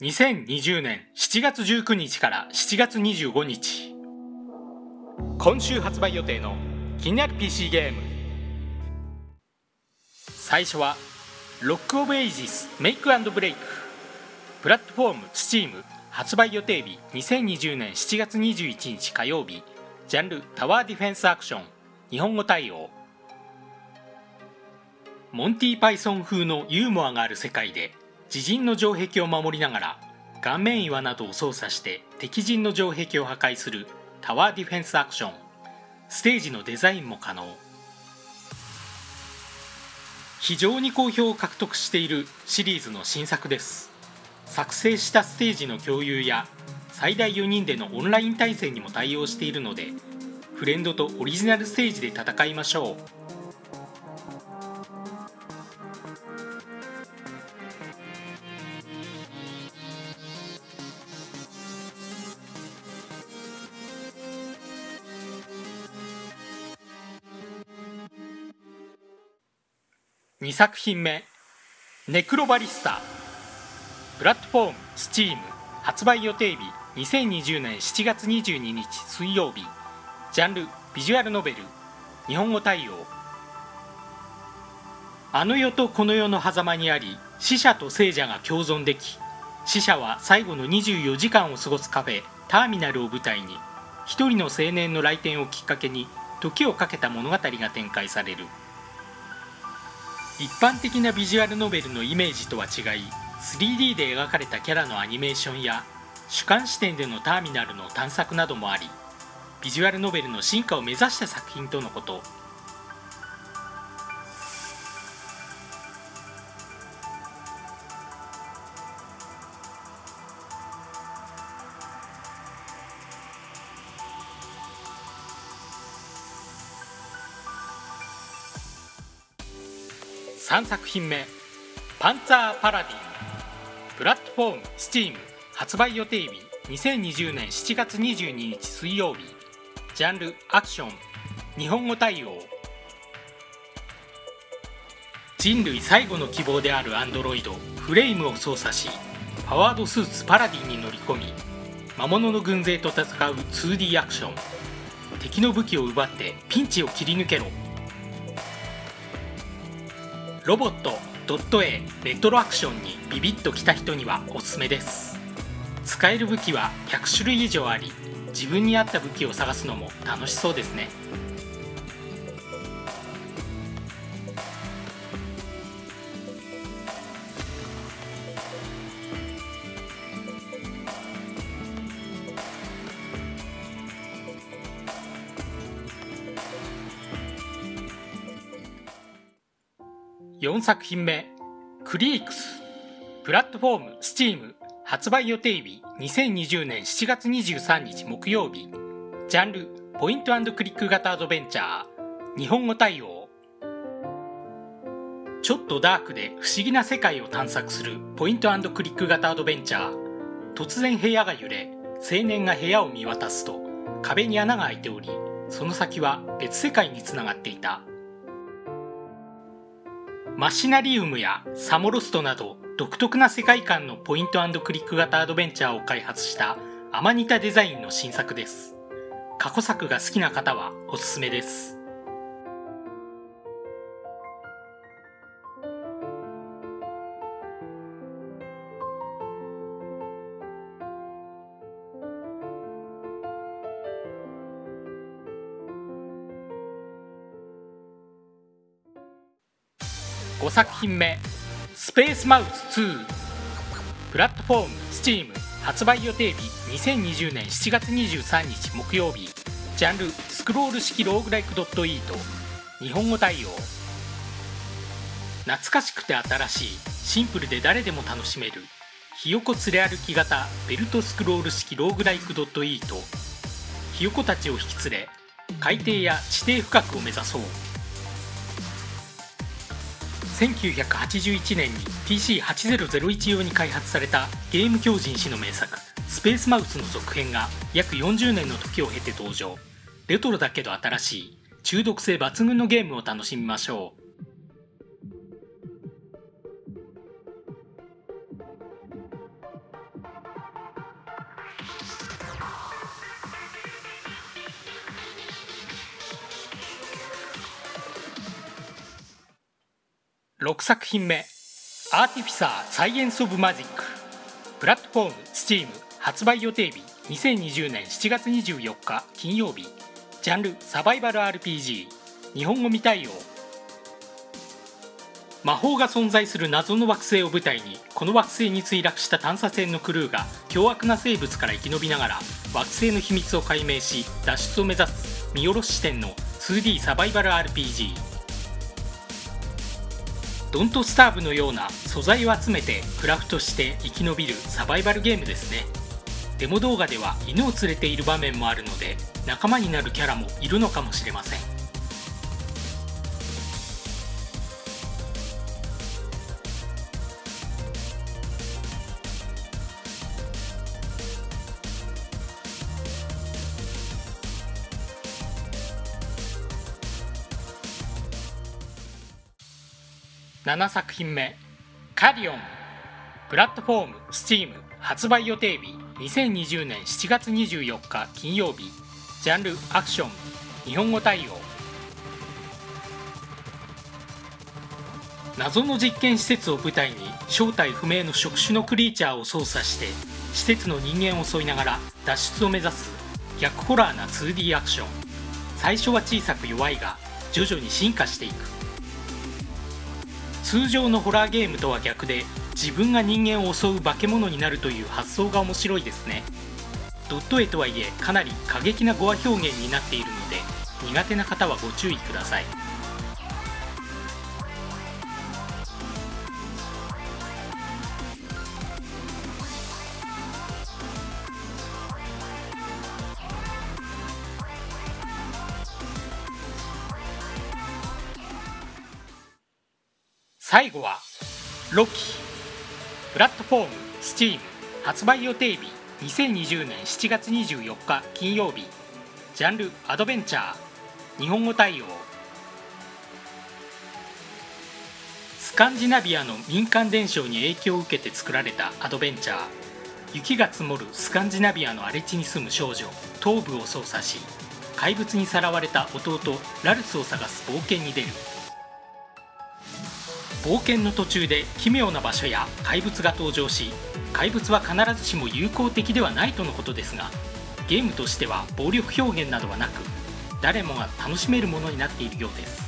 2020年7月19日から7月25日。今週発売予定の気になる PC ゲーム。最初は Rock of Ages Make and Break。プラットフォーム Steam 発売予定日2020年7月21日火曜日。ジャンルタワーディフェンスアクション。日本語対応。モンティ・パイソン風のユーモアがある世界で自陣の城壁を守りながら顔面岩などを操作して敵陣の城壁を破壊するタワーディフェンスアクション。ステージのデザインも可能。非常に好評を獲得しているシリーズの新作です。作成したステージの共有や最大4人でのオンライン対戦にも対応しているのでフレンドとオリジナルステージで戦いましょう。2作品目「ネクロバリスタ」プラットフォーム STEAM 発売予定日2020年7月22日水曜日。ジャンルビジュアルノベル。日本語対応。あの世とこの世の狭間にあり死者と聖者が共存でき死者は最後の24時間を過ごすカフェターミナルを舞台に一人の青年の来店をきっかけに時をかけた物語が展開される。一般的なビジュアルノベルのイメージとは違い 3D で描かれたキャラのアニメーションや主観視点でのターミナルの探索などもありビジュアルノベルの進化を目指した作品とのこと。3作品目「パンツァー・パラディン」プラットフォーム STEAM 発売予定日2020年7月22日水曜日ジャンルアクション日本語対応。人類最後の希望であるアンドロイドフレイムを操作しパワードスーツパラディンに乗り込み魔物の軍勢と戦う 2D アクション。敵の武器を奪ってピンチを切り抜けろ。ロボットドット A レトロアクションにビビッときた人にはおすすめです。使える武器は100種類以上あり自分に合った武器を探すのも楽しそうですね。4作品目「クリークス」プラットフォーム STEAM 発売予定日2020年7月23日木曜日。ジャンルポイントクリック型アドベンチャー。日本語対応。ちょっとダークで不思議な世界を探索するポイントクリック型アドベンチャー。突然部屋が揺れ青年が部屋を見渡すと壁に穴が開いておりその先は別世界につながっていた。マシナリウムやサモロストなど独特な世界観のポイントクリック型アドベンチャーを開発したアマニタデザインの新作です。過去作が好きな方はおすすめです。5作品目「スペースマウス2」プラットフォーム STEAM 発売予定日2020年7月23日木曜日。ジャンルスクロール式ローグライクドットイート。日本語対応。懐かしくて新しい。シンプルで誰でも楽しめる。ひよこ連れ歩き型ベルトスクロール式ローグライクドットイート。ひよこたちを引き連れ海底や地底深くを目指そう。1981年に PC8001 用に開発されたゲーム狂人誌の名作スペースマウスの続編が約40年の時を経て登場。レトロだけど新しい中毒性抜群のゲームを楽しみましょう。6作品目「アーティフィサーサイエンス・オブ・マジック」プラットフォーム STEAM 発売予定日2020年7月24日金曜日。ジャンルサバイバル RPG 日本語未対応。魔法が存在する謎の惑星を舞台にこの惑星に墜落した探査船のクルーが凶悪な生物から生き延びながら惑星の秘密を解明し脱出を目指す見下ろし視点の 2D サバイバル RPG ドントスターブのような素材を集めてクラフトして生き延びるサバイバルゲームですね。デモ動画では犬を連れている場面もあるので仲間になるキャラもいるのかもしれません。7作品目「カリオン」プラットフォーム STEAM 発売予定日2020年7月24日金曜日。ジャンルアクション。日本語対応。謎の実験施設を舞台に正体不明の触手のクリーチャーを操作して施設の人間を襲いながら脱出を目指す逆ホラーな 2D アクション。最初は小さく弱いが徐々に進化していく。通常のホラーゲームとは逆で自分が人間を襲う化け物になるという発想が面白いですね。ドット絵とはいえかなり過激な語話表現になっているので苦手な方はご注意ください。最後はロキプラットフォーム STEAM 発売予定日2020年7月24日金曜日。ジャンルアドベンチャー。日本語対応。スカンジナビアの民間伝承に影響を受けて作られたアドベンチャー。雪が積もるスカンジナビアの荒れ地に住む少女トーブを操作し怪物にさらわれた弟ラルスを探す冒険に出る。冒険の途中で奇妙な場所や怪物が登場し怪物は必ずしも友好的ではないとのことですがゲームとしては暴力表現などはなく誰もが楽しめるものになっているようです。